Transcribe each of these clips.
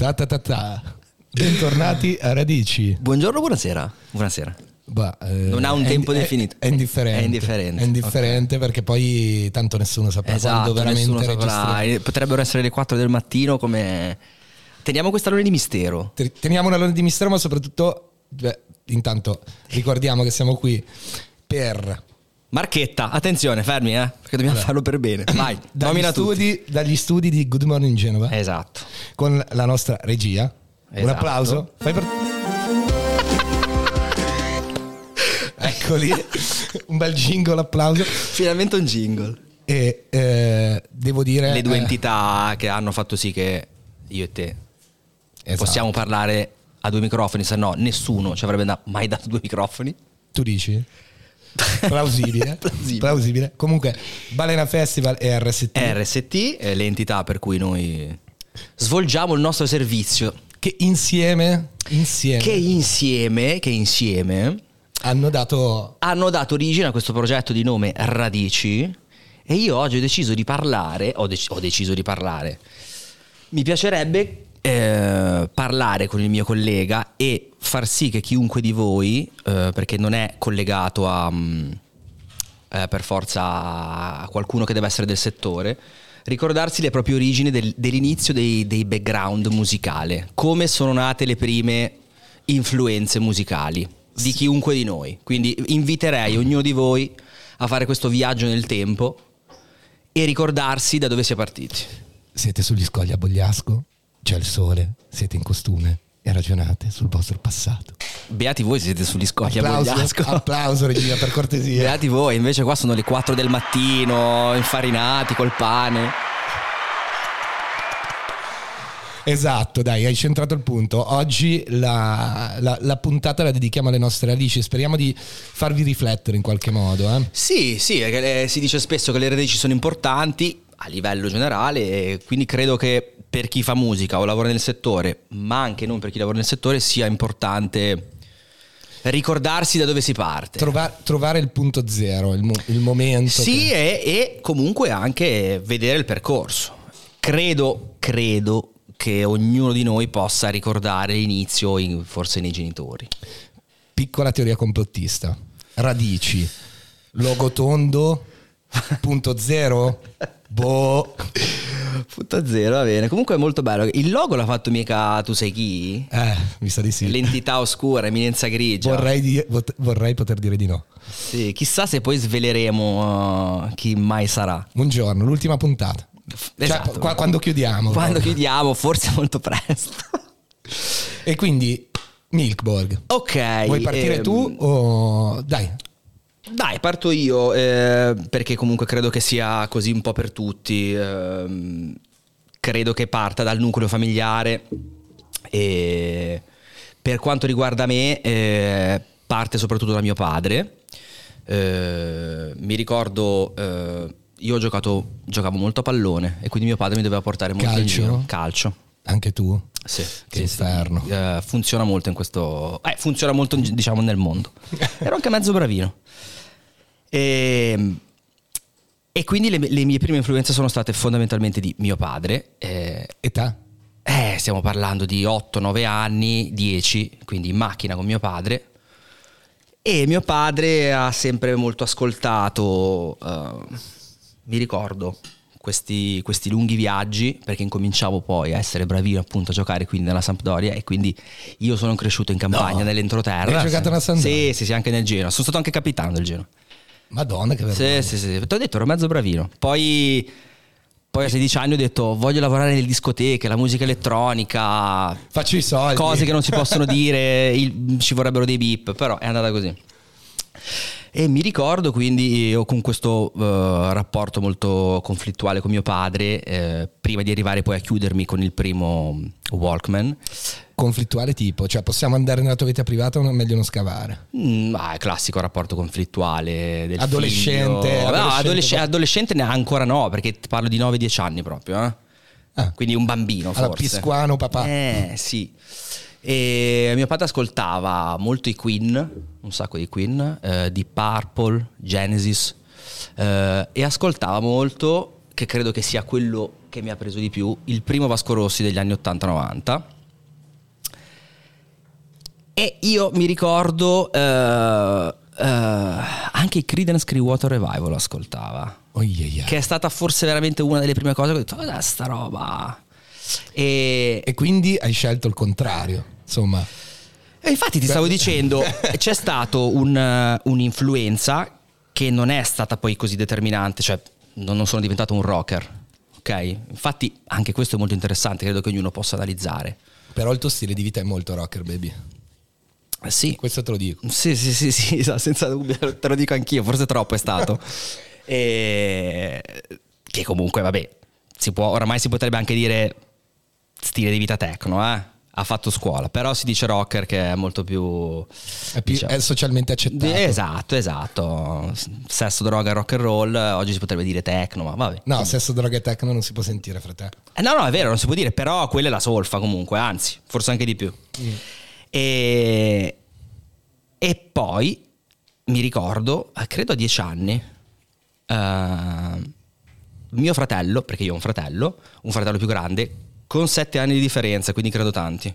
Ta ta ta ta. Bentornati a Radici. Buongiorno, buonasera. Buonasera. Bah, eh, Non ha un tempo è- definito. È, indifferente. È indifferente. È indifferente perché poi tanto nessuno saprà Esatto, quando veramente saprà. Eh, Potrebbero essere le 4 del mattino come... Teniamo questa luna di mistero. Te- Teniamo una luna di mistero, ma soprattutto, beh, intanto ricordiamo che siamo qui per Marchetta, attenzione, fermi, eh, perché dobbiamo farlo per bene. Vai, dagli tutti. studi, dagli studi di Good Morning Genova Esatto. con la nostra regia. Un Esatto. applauso. Fai per... Eccoli, un bel jingle, applauso. Finalmente un jingle. E eh, devo dire... Le due eh, entità che hanno fatto sì che io e te esatto. possiamo parlare a due microfoni, se no nessuno ci avrebbe mai dato due microfoni. Tu dici? Plausibile. Plausibile. Plausibile. Comunque, Balena Festival e RST. RST è l'entità per cui noi svolgiamo il nostro servizio. Che insieme, insieme Che insieme, che insieme hanno dato... hanno dato origine a questo progetto di nome Radici e io oggi ho deciso di parlare, ho, dec- ho deciso di parlare, mi piacerebbe eh, parlare con il mio collega e far sì che chiunque di voi, eh, perché non è collegato a, mm, eh, per forza a qualcuno che deve essere del settore, ricordarsi le proprie origini del- dell'inizio dei, dei background musicale, come sono nate le prime influenze musicali di chiunque di noi. Quindi inviterei ognuno di voi a fare questo viaggio nel tempo e ricordarsi da dove si è partiti. Siete sugli scogli a Bogliasco, c'è il sole, siete in costume e ragionate sul vostro passato. Beati voi siete sugli scogli a Applauso, Bogliasco. applauso regia per cortesia. Beati voi, invece qua sono le 4 del mattino, infarinati col pane. Esatto, dai, hai centrato il punto. Oggi la, la- la puntata la dedichiamo alle nostre radici. Speriamo di farvi riflettere in qualche modo. eh. Sì, sì, eh, si dice spesso che le radici sono importanti a livello generale quindi credo che per chi fa musica o lavora nel settore, ma anche non per chi lavora nel settore, sia importante ricordarsi da dove si parte. Trova- trovare il punto zero, il, mo- il momento. Sì, che- e, e comunque anche vedere il percorso. Credo, credo che ognuno di noi possa ricordare l'inizio in- forse nei genitori. Piccola teoria complottista. Radici. Logo tondo. Punto zero. Boh. Punto zero, va bene. Comunque è molto bello. Il logo l'ha fatto mica tu sai chi? Eh, mi sa di sì. L'entità oscura, eminenza grigia. Vorrei, di- vorrei poter dire di no. Sì, chissà se poi sveleremo uh, chi mai sarà. Un giorno, l'ultima puntata. Cioè, Esatto. qua- quando chiudiamo. Quando proprio. chiudiamo, forse molto presto. E quindi, Milkborg. ok. Vuoi partire ehm, tu o... Dai, Dai, parto io, eh, perché comunque credo che sia così un po' per tutti. ehm, credo che parta dal nucleo familiare e per quanto riguarda me eh, parte soprattutto da mio padre. Eh, mi ricordo, eh, io ho giocato, giocavo molto a pallone e quindi mio padre mi doveva portare molto in Calcio? giro. Calcio. anche tu. Sì, Che sì, sì. inferno. Eh, funziona molto in questo. Eh, funziona molto, diciamo, nel mondo. Ero anche mezzo bravino. E, e quindi le, le mie prime influenze sono state fondamentalmente di mio padre. eh, Età? eh, stiamo parlando di 8-9 anni, 10, quindi in macchina con mio padre. E mio padre ha sempre molto ascoltato, eh, mi ricordo, questi, questi lunghi viaggi, perché incominciavo poi a essere bravino appunto a giocare quindi nella Sampdoria e quindi io sono cresciuto in campagna No. nell'entroterra. Hai giocato nella Sampdoria? Sì, sì, sì, anche nel Genoa. Sono stato anche capitano del Genoa. Madonna che vergogna. Sì, sì, sì. Ti ho detto, ero mezzo bravino. Poi, poi a 16 anni ho detto, voglio lavorare nelle discoteche, la musica elettronica, Faccio i soldi. cose che non si possono dire, il- ci vorrebbero dei beep, però è andata così. E mi ricordo quindi io con questo eh, rapporto molto conflittuale con mio padre, eh, prima di arrivare poi a chiudermi con il primo Walkman. Conflittuale tipo, cioè possiamo andare nella tua vita privata o meglio non scavare? Mm, ah, classico rapporto conflittuale del Adolescente, figlio. No, adolescente, adolesce- no? adolescente ne- ancora no, perché parlo di 9-10 anni proprio, eh. Ah, Quindi un bambino alla forse. Pisquano papà. Eh, sì. E mio padre ascoltava molto i Queen, un sacco di Queen, eh, di Purple, Genesis, eh, e ascoltava molto, che credo che sia quello che mi ha preso di più, il primo Vasco Rossi degli anni 80-90. E io mi ricordo eh, eh, anche i Creedence Clearwater Revival ascoltava. Oh, yeah, yeah. Che è stata forse veramente una delle prime cose che ho detto, guarda sta roba. E, E quindi hai scelto il contrario, insomma. e infatti ti stavo dicendo, c'è stato un, eh, un'influenza che non è stata poi così determinante, cioè non, sono diventato un rocker. Ok? Infatti anche questo è molto interessante, credo che ognuno possa analizzare. Però il tuo stile di vita è molto rocker, baby. Sì, Questo te lo dico. Sì, sì, sì, sì, senza dubbio, te lo dico anch'io, forse troppo è stato. E... Che comunque, vabbè, si può, oramai si potrebbe anche dire stile di vita tecno, eh? Ha fatto scuola, però si dice rocker che è molto più... È, più- diciamo- è socialmente accettato. Esatto, esatto. Sesso, droga, rock and roll, oggi si potrebbe dire tecno, ma vabbè. No, sesso, droga e techno non si può sentire, fratello. Eh, no, no, è vero, non si può dire, però quella è la solfa comunque, anzi, forse anche di più. E, e poi mi ricordo, eh, credo a dieci anni, eh, mio fratello, perché io ho un fratello, un fratello più grande, con sette anni di differenza, quindi credo tanti.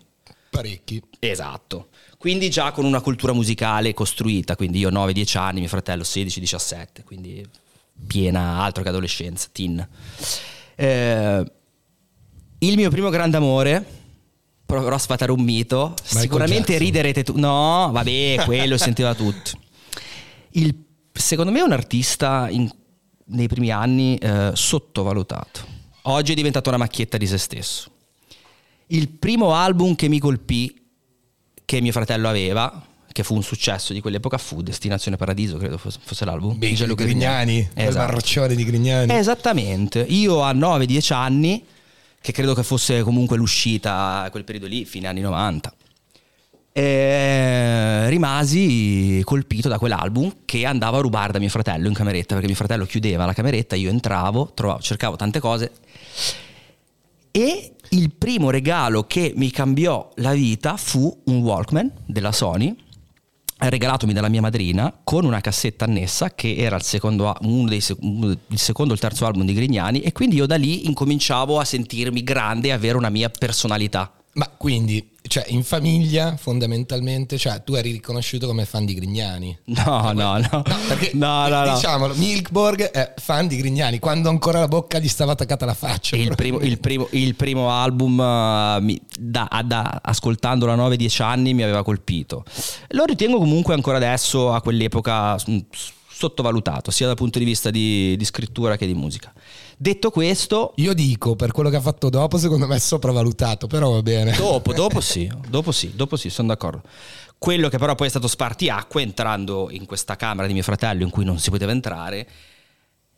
Parecchi. Esatto. Quindi già con una cultura musicale costruita, quindi io 9-10 anni, mio fratello 16-17, quindi piena altro che adolescenza, teen. Eh, il mio primo grande amore, proverò a sfatare un mito, sicuramente Jackson. riderete tu. No, vabbè, quello sentiva tutti. Il- secondo me è un artista in- nei primi anni eh, sottovalutato. Oggi è diventato una macchietta di se stesso. Il primo album che mi colpì, che mio fratello aveva, che fu un successo di quell'epoca, fu Destinazione Paradiso, credo fosse, l'album. Beh, di Gianluca Grignani, Esatto. marroccione di Grignani. Esattamente. Io a 9-10 anni, che credo che fosse comunque l'uscita a quel periodo lì, fine anni 90, eh, rimasi colpito da quell'album che andavo a rubare da mio fratello in cameretta, perché mio fratello chiudeva la cameretta, io entravo, trovavo- cercavo tante cose. E il primo regalo che mi cambiò la vita fu un Walkman della Sony, regalatomi dalla mia madrina, con una cassetta annessa che era il secondo, uno dei il secondo o il terzo album di Grignani e quindi io da lì incominciavo a sentirmi grande e avere una mia personalità. Ma quindi, cioè, in famiglia, fondamentalmente, cioè, tu eri riconosciuto come fan di Grignani. No, no, no. Perché, no, no, no. diciamolo, Milkborg è fan di Grignani, quando ancora la bocca gli stava attaccata alla faccia. Il primo, il primo- il primo album, eh, mi- da, da- ascoltandolo a 9-10 anni, mi aveva colpito. Lo ritengo comunque ancora adesso, a quell'epoca, sottovalutato, sia dal punto di vista di, di scrittura che di musica. Detto questo, Io dico, per quello che ha fatto dopo, secondo me è sopravvalutato, però va bene. dopo, dopo sì, dopo sì, dopo sì, sono d'accordo. Quello che però poi è stato spartiacque entrando in questa camera di mio fratello in cui non si poteva entrare,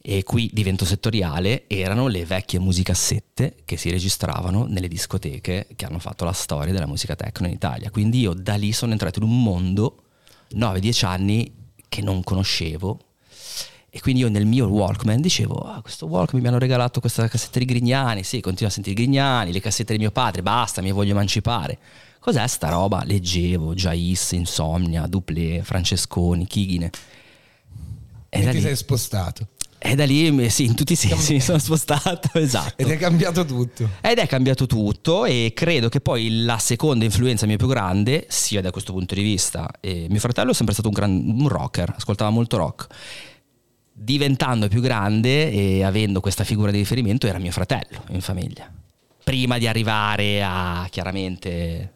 e qui divento settoriale, erano le vecchie musicassette che si registravano nelle discoteche che hanno fatto la storia della musica techno in Italia. Quindi io da lì sono entrato in un mondo, 9-10 anni, che non conoscevo. E quindi io nel mio Walkman dicevo, ah, questo Walkman mi hanno regalato questa cassetta di Grignani, sì, continuo a sentire Grignani, le cassette di mio padre, basta, mi voglio emancipare. Cos'è sta roba? Leggevo, Jais, Insomnia, Duplé, Francesconi, Chighine. E E da ti lì, sei spostato. e da lì, mi- sì, in tutti i sensi mi sono spostato, esatto. Ed è cambiato tutto. Ed è cambiato tutto e credo che poi la seconda influenza mia più grande sia da questo punto di vista. E mio fratello è sempre stato un, gran- un rocker, ascoltava molto rock. Diventando più grande e avendo questa figura di riferimento era mio fratello in famiglia. Prima di arrivare a chiaramente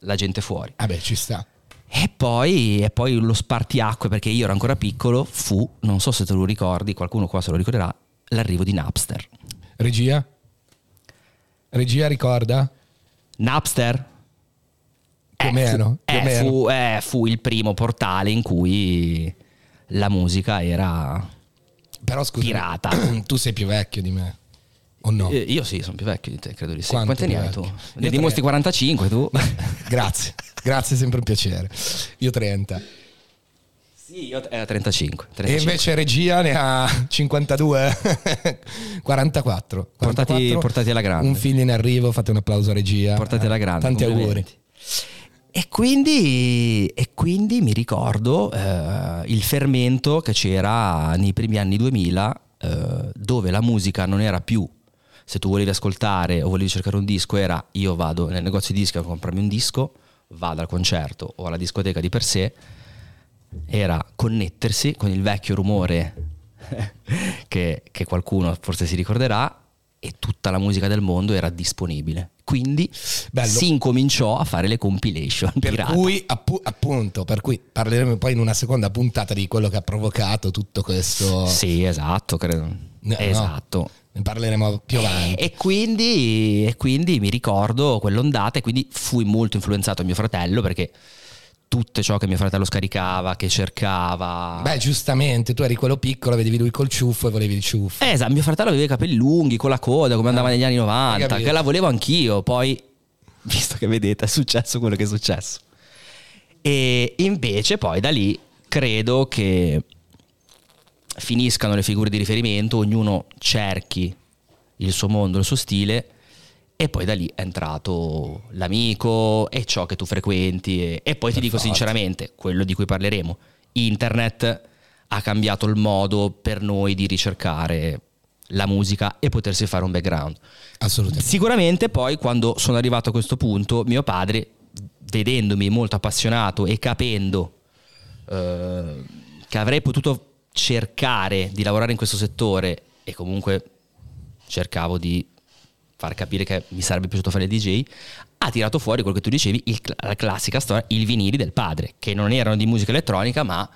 la gente fuori. Vabbè, ci sta. E poi, e poi lo spartiacque, perché io ero ancora piccolo, fu, non so se te lo ricordi, qualcuno qua se lo ricorderà, l'arrivo di Napster. Regia? Regia ricorda? Napster? Più Eh, meno, fu, eh, fu- eh, fu il primo portale in cui la musica era... Però scusa, Pirata. tu sei più vecchio di me. O no? Eh, Io sì, sono più vecchio di te, credo di sì. Quanto Quanti anni hai tu? Ne dimostri 45 tu? Grazie, grazie, sempre un piacere. Io 30. sì, io eh, 35. E 35. invece regia ne ha 52, 44. Portati- 44. portati alla grande. Un figlio in arrivo, fate un applauso a regia. Portati alla grande. Tanti auguri. E quindi, e quindi mi ricordo eh, il fermento che c'era nei primi anni 2000, eh, dove la musica non era più se tu volevi ascoltare o volevi cercare un disco era io vado nel negozio di dischi a comprarmi un disco, vado al concerto o alla discoteca di per sé, era connettersi con il vecchio rumore che, che qualcuno forse si ricorderà e tutta la musica del mondo era disponibile. Quindi Bello. si incominciò a fare le compilation. Per pirata. cui, appu- appunto, per cui parleremo poi in una seconda puntata di quello che ha provocato tutto questo. Sì, esatto, credo. No, esatto. Ne parleremo più avanti. E quindi, e quindi mi ricordo quell'ondata e quindi fui molto influenzato da mio fratello perché tutto ciò che mio fratello scaricava, che cercava. Beh, giustamente, tu eri quello piccolo, vedevi lui col ciuffo e volevi il ciuffo. Eh, esatto, mio fratello aveva i capelli lunghi, con la coda, come andava Eh, negli anni hai 90, capito. che la volevo anch'io. Poi, visto che vedete, è successo quello che è successo. E invece poi da lì credo che finiscano le figure di riferimento, ognuno cerchi il suo mondo, il suo stile e poi da lì è entrato l'amico e ciò che tu frequenti e, e poi ti dico forza. sinceramente, quello di cui parleremo, internet ha cambiato il modo per noi di ricercare la musica e potersi fare un background. Assolutamente. Sicuramente poi quando sono arrivato a questo punto, mio padre, vedendomi molto appassionato e capendo eh, che avrei potuto cercare di lavorare in questo settore e comunque cercavo di far capire che mi sarebbe piaciuto fare il DJ, ha tirato fuori quello che tu dicevi, il- la classica storia, i vinili del padre, che non erano di musica elettronica, ma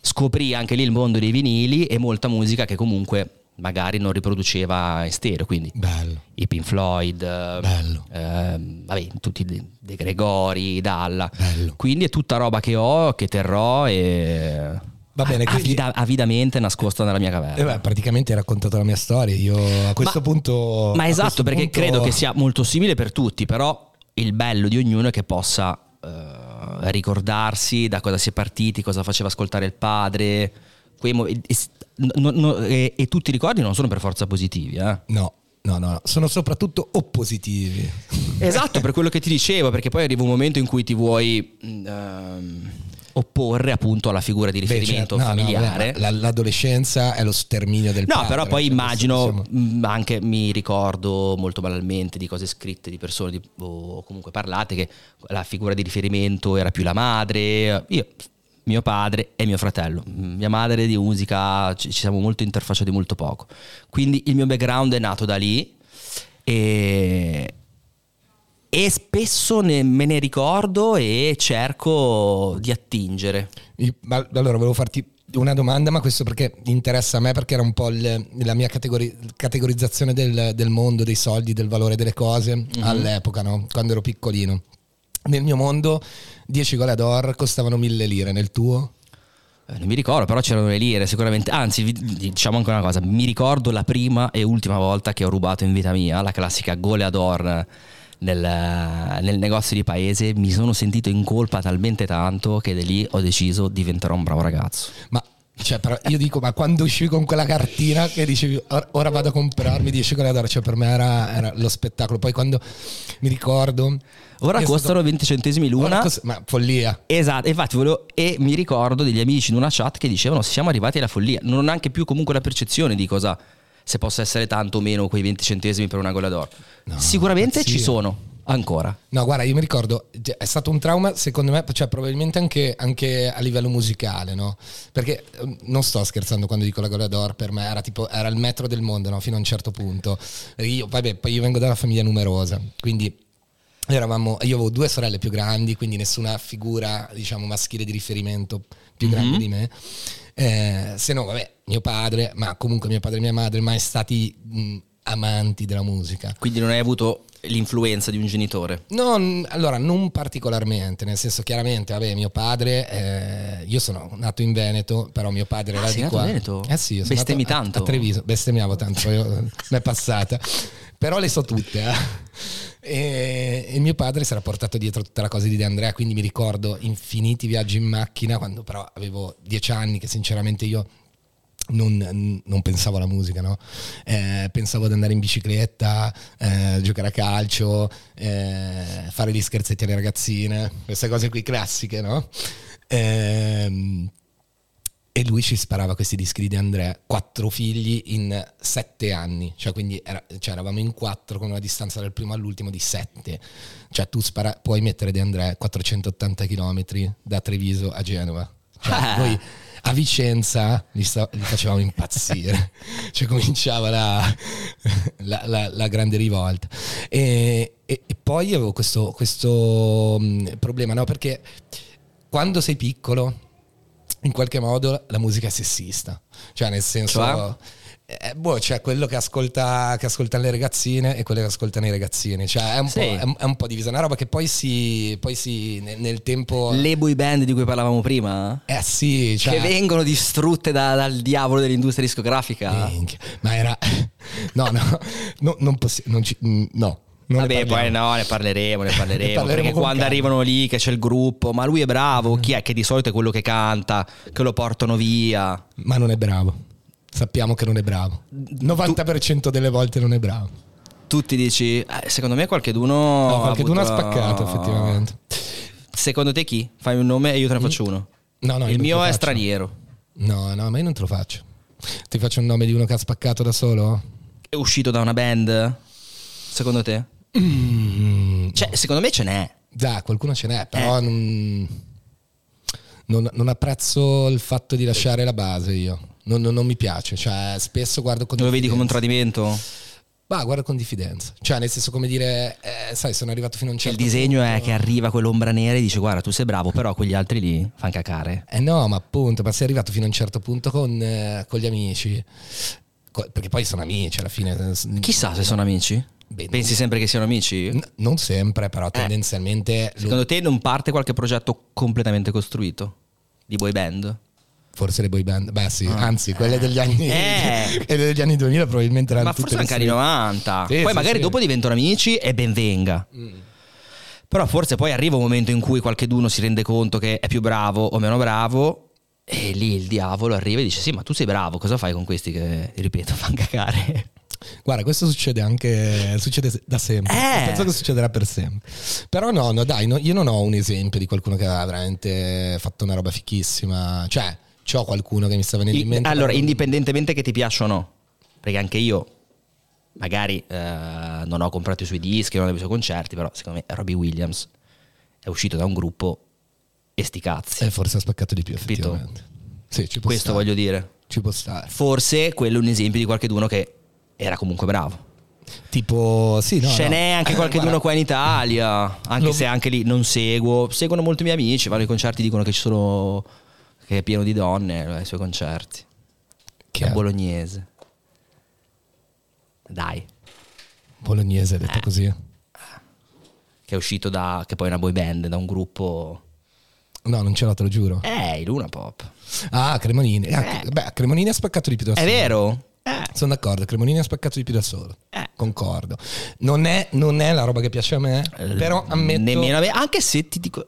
scoprì anche lì il mondo dei vinili e molta musica che comunque magari non riproduceva in stereo, quindi Bello. i Pink Floyd, eh, Bello. ehm, vabbè, tutti De, De Gregori, Dalla. Bello. Quindi è tutta roba che ho, che terrò e Va bene, a- quindi- avida- avidamente nascosta nella mia caverna. Eh beh, praticamente hai raccontato la mia storia. Io a questo Ma- punto. Ma esatto, perché punto- credo che sia molto simile per tutti, però il bello di ognuno è che possa eh, ricordarsi da cosa si è partiti, cosa faceva ascoltare il padre. quei mo- e, no- no- e- e tutti i ricordi non sono per forza positivi. eh. No, no, no, no, sono soprattutto oppositivi. Esatto, per quello che ti dicevo, perché poi arriva un momento in cui ti vuoi ehm, opporre appunto alla figura di Beh, riferimento certo, no, no, familiare. beh, la- l'adolescenza è lo sterminio del No, padre, però poi questo immagino, possiamo- mh, anche mi ricordo molto banalmente di cose scritte di persone di- o comunque parlate che la figura di riferimento era più la madre, io, mio padre e mio fratello. Mh, Mia madre di musica ci, ci siamo molto interfacciati molto poco. Quindi il mio background è nato da lì e, e spesso ne- me ne ricordo e cerco di attingere. Allora volevo farti una domanda, ma questo perché interessa a me, perché era un po' il- la mia categori- categorizzazione del, del mondo, dei soldi, del valore delle cose Mhm. all'epoca, no? quando ero piccolino. Nel mio mondo 10 goleador costavano 1000 lire, nel tuo? Eh, Non mi ricordo, però c'erano le lire sicuramente. Anzi, diciamo anche una cosa: mi ricordo la prima e ultima volta che ho rubato in vita mia la classica goleador nel, nel negozio di paese. Mi sono sentito in colpa talmente tanto che da lì ho deciso diventerò un bravo ragazzo. Ma cioè, però io dico, ma quando uscivi con quella cartina che dicevi "Or- ora vado a comprarmi 10 goleador, cioè per me era, era lo spettacolo. Poi quando mi ricordo... Ora è stato- costano 20 centesimi l'una. cos- ma follia. Esatto, infatti volevo, e mi ricordo degli amici in una chat che dicevano siamo arrivati alla follia, non ho neanche più comunque la percezione di cosa se possa essere tanto o meno quei 20 centesimi per una gola d'oro. No, Sicuramente ci sono ancora. No, guarda, io mi ricordo, cioè, è stato un trauma, secondo me, cioè probabilmente anche, anche a livello musicale, no? Perché eh, non sto scherzando quando dico la Gola d'Or, per me era tipo, era il metro del mondo, no? Fino a un certo punto. Io, vabbè, poi io vengo da una famiglia numerosa, quindi eravamo, io avevo due sorelle più grandi, quindi nessuna figura, diciamo, maschile di riferimento più grande Mhm. di me. Eh, se no, vabbè, mio padre, ma comunque mio padre e mia madre mai stati mh, amanti della musica. Quindi non hai avuto l'influenza di un genitore. Non, allora, non particolarmente, nel senso chiaramente, vabbè, mio padre, eh, io sono nato in Veneto, però mio padre Ah, era di nato qua. in Veneto? Eh sì, io sono Bestemmi nato a- tanto. A, Treviso, bestemmiavo tanto, io- mi è passata. Però le so tutte, eh. E, e mio padre si era portato dietro tutta la cosa di De Andrea, quindi mi ricordo infiniti viaggi in macchina, quando però avevo dieci anni, che sinceramente io non, non pensavo alla musica, no? Eh, pensavo ad andare in bicicletta, eh, giocare a calcio, eh, fare gli scherzetti alle ragazzine, queste cose qui classiche, no? E lui ci sparava questi dischi di André, quattro figli in sette anni, cioè quindi era- cioè eravamo in quattro con una distanza dal primo all'ultimo di sette. Cioè tu spara- puoi mettere De André 480 km da Treviso a Genova. Cioè, Ah. noi a Vicenza li, sta- li facevamo impazzire, cioè cominciava la, la- la- la grande rivolta. E, e- e poi avevo questo, questo mh, problema, no? Perché quando sei piccolo, in qualche modo la musica è sessista, cioè nel senso... Cioè? eh, boh, c'è quello che ascolta, che ascoltano le ragazzine e quello che ascoltano i ragazzini, cioè è un, Sì. po', è è un po' divisa, una roba che poi si, poi si nel, nel tempo... Le boy band di cui parlavamo prima? Eh sì, cioè... che vengono distrutte da- dal diavolo dell'industria discografica. Minchia, Ma era... No, no, no non possiamo... No. Non Vabbè, poi no, ne parleremo, ne parleremo. Ne parleremo perché quando calma. arrivano lì che c'è il gruppo, ma lui è bravo, chi è che di solito è quello che canta, che lo portano via. Ma non è bravo. Sappiamo che non è bravo. 90% delle volte non è bravo. Tu ti dici, eh, secondo me qualcheduno. No, qualcheduno ha avuto- spaccato effettivamente. Secondo te chi? Fai un nome e io te ne faccio uno. No, no, il mio è straniero. No, no, ma io non te lo faccio. Ti faccio un nome di uno che ha spaccato da solo? È uscito da una band? Secondo te? Mm, Cioè, secondo me ce n'è. Già, qualcuno ce n'è, però Eh. non, non- non apprezzo il fatto di lasciare la base io. Non, non- mi piace, cioè spesso guardo con Lo vedi come un tradimento? Ma guarda con diffidenza. Cioè, nel senso come dire, eh, sai, sono arrivato fino a un Cioè, certo il disegno è punto. che arriva quell'ombra nera e dice guarda tu sei bravo, però quegli altri lì fanno cacare. Eh no, ma appunto, ma sei arrivato fino a un certo punto con, eh, con gli amici. Co- perché poi sono amici alla fine. Chissà se sono amici. Beh, Pensi sempre che siano amici? N- non sempre, però tendenzialmente lo- Secondo te non parte qualche progetto completamente costruito? Di boy band? forse le boy band, beh sì, anzi, quelle degli anni, Ah. Eh. quelle degli anni 2000 probabilmente erano Ma tutte forse anche anni le- 90. Sì, poi sì, magari sì. dopo diventano amici e ben venga. Però forse poi arriva un momento in cui qualcheduno si rende conto che è più bravo o meno bravo e lì il diavolo arriva e dice sì ma tu sei bravo, cosa fai con questi che, ripeto, fanno cacare? Guarda, questo succede anche succede da sempre. Eh. Penso che succederà per sempre. Però no, no, dai, no, io non ho un esempio di qualcuno che ha veramente fatto una roba fichissima. Cioè, c'ho qualcuno che mi sta venendo in mente. allora, indipendentemente che ti piaccia o no, perché anche io magari eh, non ho comprato i suoi dischi, non ho i suoi concerti, però secondo me Robbie Williams è uscito da un gruppo e sti cazzi. Eh, forse ha spaccato di più, Capito? effettivamente. Sì, Questo stare. voglio dire. Ci può stare. Forse quello è un esempio di qualcheduno che era comunque bravo. Tipo, sì, no. Ce no. n'è anche qualcheduno Guarda, qua in Italia, anche Lo- se anche lì non seguo. Seguono molti miei amici, vanno ai concerti, dicono che ci sono che è pieno di donne ai suoi concerti. Che È bolognese. Dai, bolognese, Eh. detto così. che è uscito da che poi è una boy band, da un gruppo No, non ce l'ho, te lo giuro. Eh, i Luna Pop. Ah, Cremonini. Ah, Beh, Cremonini ha spaccato di più È vero? Eh. Sono d'accordo, Cremonini ha spaccato di più da solo. Eh. Concordo. Non è, non è la roba che piace a me, però ammetto... Nemmeno a me, anche se ti dico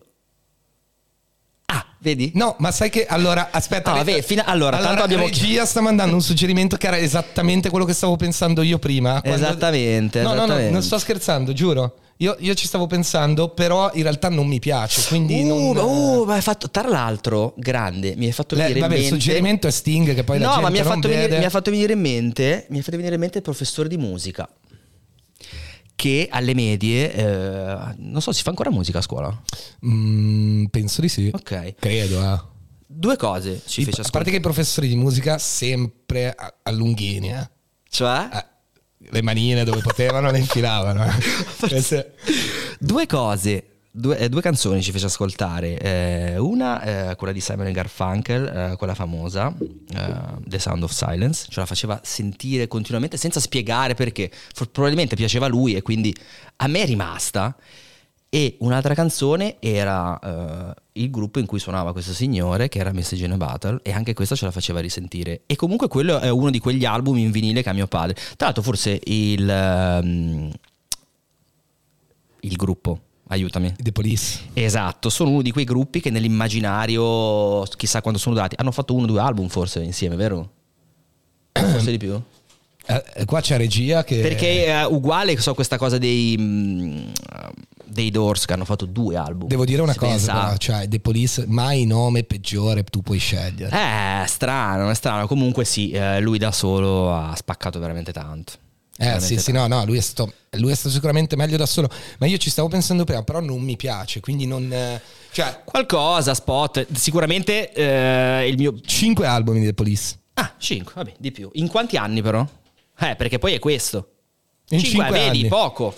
Ah, vedi? No, ma sai che allora aspetta. Ah, vabbè, fino- allora, tanto abbiamo- regia sta mandando un suggerimento che era esattamente quello che stavo pensando io prima. quando- Esattamente, No, no, no, esattamente. non sto scherzando, giuro. Io, io ci stavo pensando, però in realtà non mi piace, quindi Uh, non... uh, ma hai fatto tra l'altro, grande, mi hai fatto Le- venire vabbè, in il mente suggerimento è Sting che poi la No, gente ma mi ha, non fatto venire, vede. mi ha fatto venire in mente, mi ha fatto venire in mente il professore di musica che alle medie eh, non so, si fa ancora musica a scuola? Mm, penso di sì. Ok. Credo, eh. Due cose ci I- fece a ascoltare. parte che i professori di musica sempre a, a lunghini, eh. Cioè? Eh, le manine dove potevano le infilavano. Due cose, due, eh, due canzoni ci fece ascoltare. Eh, una, eh, quella di Simon Garfunkel, eh, quella famosa, eh, The Sound of Silence, ce la faceva sentire continuamente senza spiegare perché. For- probabilmente piaceva a lui e quindi a me è rimasta. E un'altra canzone era eh, il gruppo in cui suonava questo signore, che era Message in a Battle, e anche questa ce la faceva risentire. E comunque quello è uno di quegli album in vinile che ha mio padre. Tra l'altro, forse il, ehm, il gruppo, aiutami. The Police. Esatto, sono uno di quei gruppi che nell'immaginario, chissà quando sono dati, hanno fatto uno o due album forse insieme, vero? Forse di più. Eh, qua c'è regia che... Perché è uguale, so, questa cosa dei, mm, dei Doors che hanno fatto due album. Devo dire una cosa, pensa- però, cioè The Police, mai nome peggiore tu puoi scegliere. Eh, strano, è strano. Comunque sì, eh, lui da solo ha spaccato veramente tanto. Eh sì, sì, no, no, lui è, stato, lui è stato sicuramente meglio da solo, ma io ci stavo pensando prima, però non mi piace, quindi non... eh, cioè, Qualcosa, spot. Sicuramente eh, il mio. cinque album di The Police. Ah, 5, vabbè, di più. In quanti anni però? Eh, perché poi è questo. In 5, cinque vedi, anni. poco.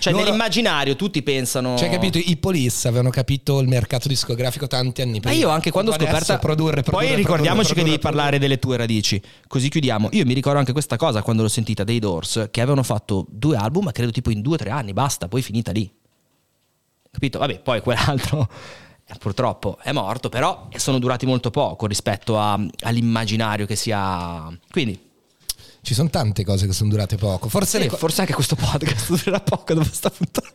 Cioè, Loro- nell'immaginario tutti pensano. Cioè, capito, i Police avevano capito il mercato discografico tanti anni Ma prima. io anche quando ho scoperto. Produrre, produrre, Poi ricordiamoci produrre, che devi produrre, parlare delle tue radici. Così chiudiamo. Io mi ricordo anche questa cosa quando l'ho sentita dei Doors, che avevano fatto due album, ma credo tipo in due o tre anni, basta, poi finita lì. Capito? Vabbè, poi quell'altro purtroppo è morto, però sono durati molto poco rispetto a- all'immaginario che si ha. Quindi, Ci sono tante cose che sono durate poco. Forse sì, co- forse anche questo podcast durerà poco dopo sta puntata.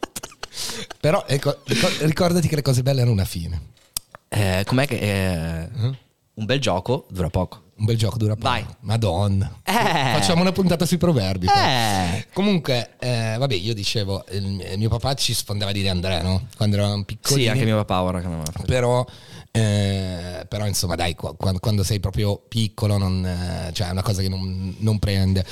Però ecco, ric- ricordati che le cose belle hanno una fine. Eh, com'è che. eh, un bel gioco dura poco. Un bel gioco dura poco. Vai. Madonna. Eh. Facciamo una puntata sui proverbi. Eh. Comunque, eh, vabbè, io dicevo, il, mio papà ci sfondava di André, no? Quando eravamo piccolini. Sì, anche mio papà ora che mi Però, eh, però insomma, dai, qua- quando, quando sei proprio piccolo, non, eh, cioè è una cosa che non, non prende.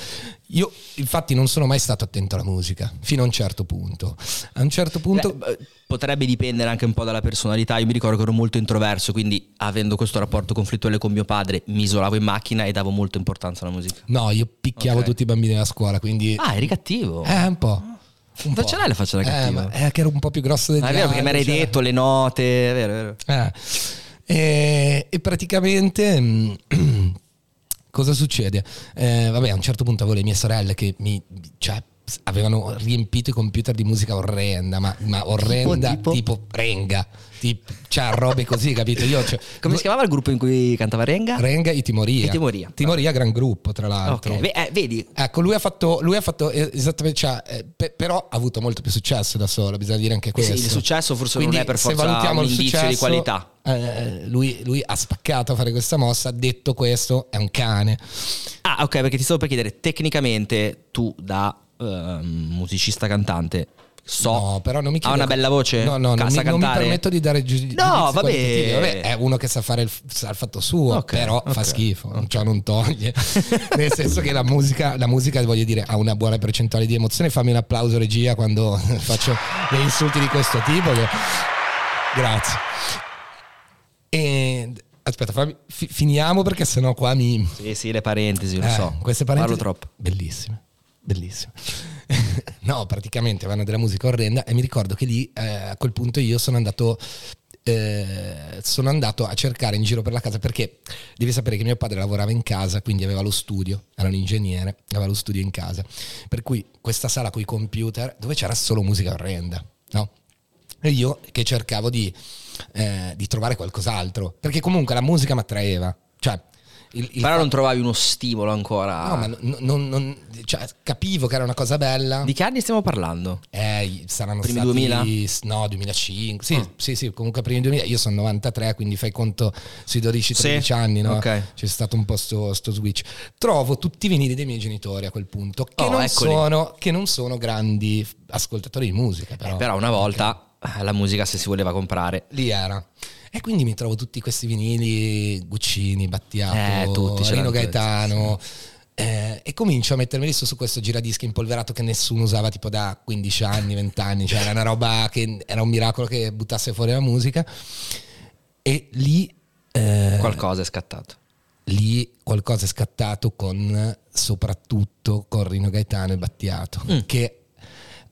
Io, infatti, non sono mai stato attento alla musica fino a un certo punto. A un certo punto. Beh, beh, potrebbe dipendere anche un po' dalla personalità. Io mi ricordo che ero molto introverso, quindi avendo questo rapporto conflittuale con mio padre, mi isolavo in macchina e davo molta importanza alla musica. No, io picchiavo Ok. tutti i bambini della scuola, quindi. Ah, eri cattivo. Eh, un po'. Un non po'. ce l'hai la faccia da Eh, cattivo. ma è che ero un po' più grosso del Ah, è vero perché mi hai cioè- detto le note, è vero, è vero. Eh. E, e praticamente mm, cosa succede? Eh, vabbè, a un certo punto avevo le mie sorelle che mi cioè, avevano riempito i computer di musica orrenda, ma, ma orrenda Tipo, tipo, tipo? renga, tipo, cioè robe così, capito? Io, cioè, Come si chiamava il gruppo in cui cantava Renga? Renga e Timoria. E Timoria. Timoria, gran gruppo, tra l'altro. Ok, ve- eh, vedi, Ecco, lui ha fatto, lui ha fatto esattamente, cioè, eh, pe- però ha avuto molto più successo da solo, bisogna dire anche Eh sì, questo. il successo forse Quindi, non è per se forza valutiamo un il indizio di successo, qualità. eh, lui, lui ha spaccato a fare questa mossa, detto questo, è un cane. Ah, ok, perché ti stavo per chiedere, tecnicamente tu da ehm, musicista cantante so no, però non mi ha chiede una bella voce? No, no, non mi, non mi permetto di dare giu- giudizi vabbè. qualitativi. Vabbè, è uno che sa fare il, sa il fatto suo, Ok, però fa ok, schifo, cioè non toglie. Nel senso che la musica, la musica, voglio dire, ha una buona percentuale di emozione. Fammi un applauso regia quando faccio dei insulti di questo tipo. che- Grazie. E aspetta, fammi- fi- finiamo perché sennò qua mi... Sì, sì, le parentesi, lo Eh, so. Queste parentesi Parlo troppo. Bellissime, bellissime. no, praticamente vanno della musica orrenda e mi ricordo che lì eh, a quel punto io sono andato eh, sono andato a cercare in giro per la casa perché devi sapere che mio padre lavorava in casa, quindi aveva lo studio, era un ingegnere, aveva lo studio in casa. Per cui questa sala con i computer dove c'era solo musica orrenda, no? E io che cercavo di, eh, di trovare qualcos'altro, perché comunque la musica mi attraeva. Cioè, il, il Però non trovavi uno stimolo ancora. No, ma non, non- non- cioè, capivo che era una cosa bella. Di che anni stiamo parlando? Eh, saranno Primi stati 2000? No, 2005. Sì, Ah. sì, sì, comunque primi 2000. Io sono 93, quindi fai conto sui 12-13 Sì, anni, no? ok. C'è stato un po' sto, sto switch. Trovo tutti i vinili dei miei genitori a quel punto, che, Oh, non, sono, che non sono grandi ascoltatori di musica, però. Eh, Però una volta eh, la musica se si voleva comprare. Lì era. E quindi mi trovo tutti questi vinili, Guccini, Battiato, Eh, tutti, Rino Gaetano. eh, e comincio a mettermi su, su questo giradischi impolverato che nessuno usava tipo da 15 anni, 20 anni, cioè era una roba che era un miracolo che buttasse fuori la musica. E lì, eh, Qualcosa è scattato. lì qualcosa è scattato con soprattutto con Rino Gaetano e Battiato, Mm. che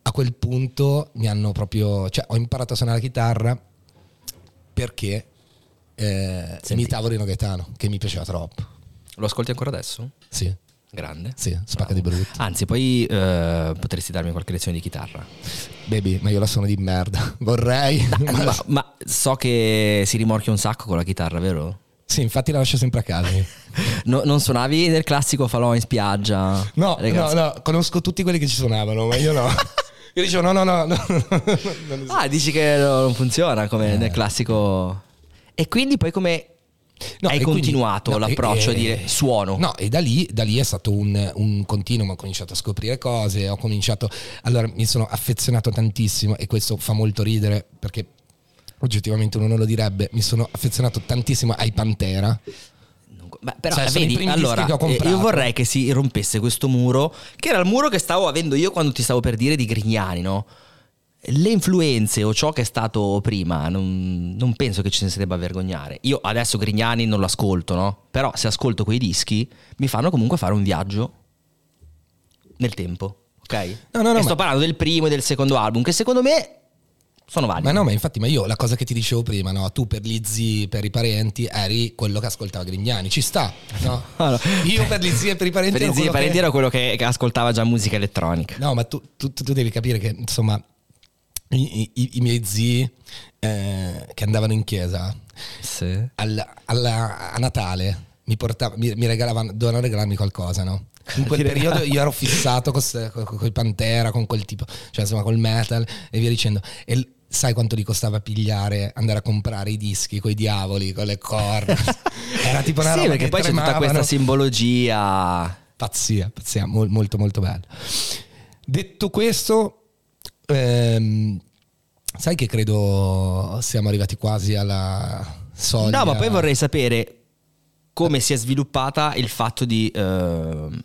a quel punto mi hanno proprio, cioè ho imparato a suonare la chitarra perché eh, imitavo Rino Gaetano, che mi piaceva troppo. Lo ascolti ancora adesso? Sì, Grande. sì, spacca di brutto. Anzi, poi eh, potresti darmi qualche lezione di chitarra. Baby, ma io la suono di merda. Vorrei. ma- ma, ma so che si rimorchia un sacco con la chitarra, vero? Sì, infatti la lascio sempre a casa. No- non suonavi nel classico falò in spiaggia? No, Ragazzi. no, no, conosco tutti quelli che ci suonavano, ma io no. Io dicevo no, no, no, no. Ah, dici che no- non funziona come Eh. nel classico. E quindi poi come No, Hai e quindi- continuato no, l'approccio e- a dire suono. No, e da lì, da lì è stato un, un continuo, ho cominciato a scoprire cose, ho cominciato, allora mi sono affezionato tantissimo e questo fa molto ridere perché oggettivamente uno non lo direbbe, mi sono affezionato tantissimo ai Pantera. Beh, però Cioè, vedi, allora eh, io vorrei che si rompesse questo muro, che era il muro che stavo avendo io quando ti stavo per dire di Grignani, no? Le influenze o ciò che è stato prima, non, non penso che ci si debba vergognare. Io adesso Grignani non lo ascolto, no? Però se ascolto quei dischi mi fanno comunque fare un viaggio nel tempo, ok? No, no, no, e sto ma- parlando del primo e del secondo album, che secondo me sono validi. Ma no, ma infatti, ma io la cosa che ti dicevo prima, no? Tu per gli zii, per i parenti, eri quello che ascoltava Grignani. Ci sta, no? Allora, Io per gli zii e per i parenti per i ero zii e quello parenti che- ero quello che, ascoltava già musica elettronica. No, ma tu, tu- tu devi capire che, insomma, i, i- i miei zii eh, che andavano in chiesa Sì. al- alla- a Natale mi, portava- mi, mi regalavano, dovevano regalarmi qualcosa, no? In quel periodo io ero fissato con i Pantera, con quel tipo, cioè insomma col metal e via dicendo. E sai quanto gli costava pigliare, andare a comprare i dischi con i diavoli, con le corna? Era tipo una sì, roba perché che poi c'è tutta tremavano. questa simbologia. Pazzia, pazzia, mol- molto molto bello. Detto questo, ehm, sai che credo siamo arrivati quasi alla soglia. No, ma poi vorrei sapere come si è sviluppata il fatto di... ehm,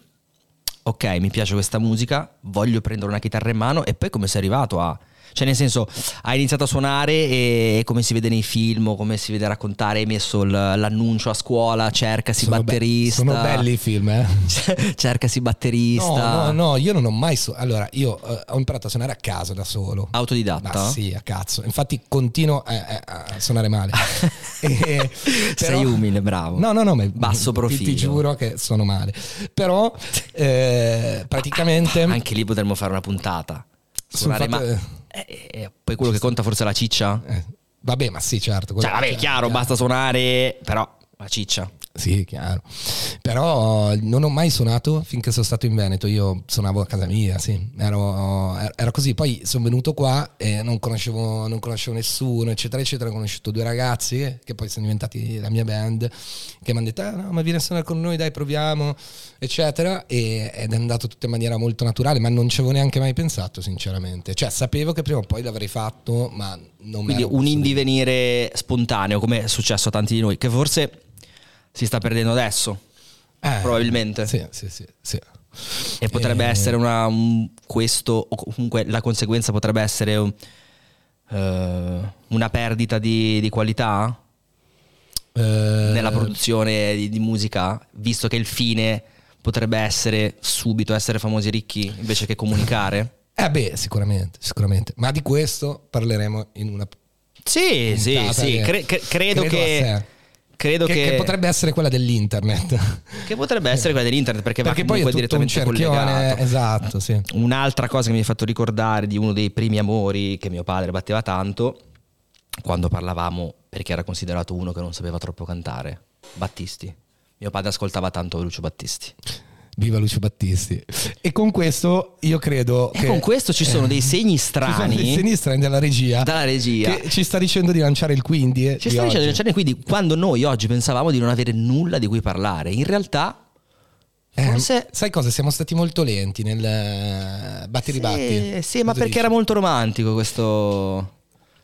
ok, mi piace questa musica, voglio prendere una chitarra in mano e poi come sei arrivato a... Cioè nel senso, hai iniziato a suonare e come si vede nei film, o come si vede raccontare, hai messo l'annuncio a scuola, cercasi Sono be- batterista. sono belli i film, eh? cercasi No, batterista. no, no, io non ho mai su- Allora, io eh, ho imparato a suonare a casa da solo. Autodidatta? Ma sì, a cazzo. Infatti continuo a, a- a suonare male. E- Sei umile, bravo. No, no, no, ma Basso ti- profilo. Ti, giuro che sono male. Però eh, praticamente... Anche lì potremmo fare una puntata. Suonare, ma... eh, eh, poi quello che conta forse è la ciccia? eh, vabbè, ma sì, certo. Cioè, vabbè, certo, chiaro, basta suonare, però la ciccia. Sì, chiaro. Però non ho mai suonato finché sono stato in Veneto. Io suonavo a casa mia, sì. Ero, era così. Poi sono venuto qua e non conoscevo, non conoscevo nessuno, eccetera, eccetera. Ho conosciuto due ragazzi che poi sono diventati la mia band, che mi hanno detto, ah, no, ma vieni a suonare con noi, dai, proviamo, eccetera. E, ed è andato tutto in maniera molto naturale, ma non ci avevo neanche mai pensato, sinceramente. Cioè, sapevo che prima o poi l'avrei fatto, ma non Quindi un indivenire spontaneo, come è successo a tanti di noi, che forse si sta perdendo adesso, Eh, probabilmente. Sì, sì, sì. sì. E potrebbe Eh, essere una, un- questo, o comunque la conseguenza potrebbe essere un- eh, una perdita di, di qualità Eh, nella produzione di, di musica, visto che il fine potrebbe essere subito essere famosi e ricchi invece che comunicare. Eh beh, sicuramente, sicuramente. Ma di questo parleremo in una Sì, sì, sì, cre- cre- credo, credo che... Credo che, che, che potrebbe essere quella dell'internet. che potrebbe essere quella dell'internet perché, Perché va poi è comunque tutto un direttamente cerchione, collegato. esatto, sì. Un'altra cosa che mi hai fatto ricordare di uno dei primi amori che mio padre batteva tanto, quando parlavamo, perché era considerato uno che non sapeva troppo cantare, Battisti. Mio padre ascoltava tanto Lucio Battisti. Viva Lucio Battisti. E con questo io credo E che con questo ci sono dei segni ci sono strani dei segni strani della regia dalla regia. che ci sta dicendo di lanciare il quindi. eh, Ci di sta dicendo, oggi. cioè, quindi quando noi oggi pensavamo di non avere nulla di cui parlare, in realtà Eh, forse... sai cosa? Siamo stati molto lenti nel eh, batti ribatti. Sì, sì, ma perché dici? era molto romantico questo...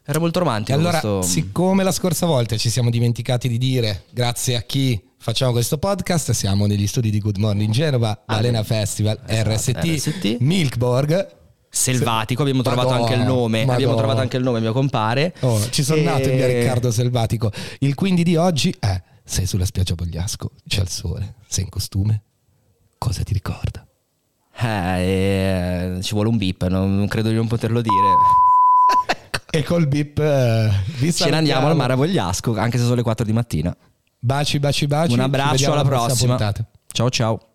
Era molto romantico allora, questo... siccome la scorsa volta ci siamo dimenticati di dire grazie a chi facciamo questo podcast, siamo negli studi di Good Morning Genova, Balena Festival, esatto, RST, RST. Milkborg. Selvatico, abbiamo trovato Madonna, anche il nome, abbiamo Madonna. trovato anche il nome mio compare. Oh, ci sono E- nato in via Riccardo Selvatico. Il quindi di oggi è: sei sulla spiaggia Bogliasco, c'è il sole, sei in costume, cosa ti ricorda? Eh, eh, ci vuole un beep, non, non credo di non poterlo dire. E col bip eh, vi Ce ne andiamo al mare a Vogliasco, anche se sono le 4 di mattina. Baci, baci, baci. Un Ci abbraccio, alla prossima. Ciao ciao.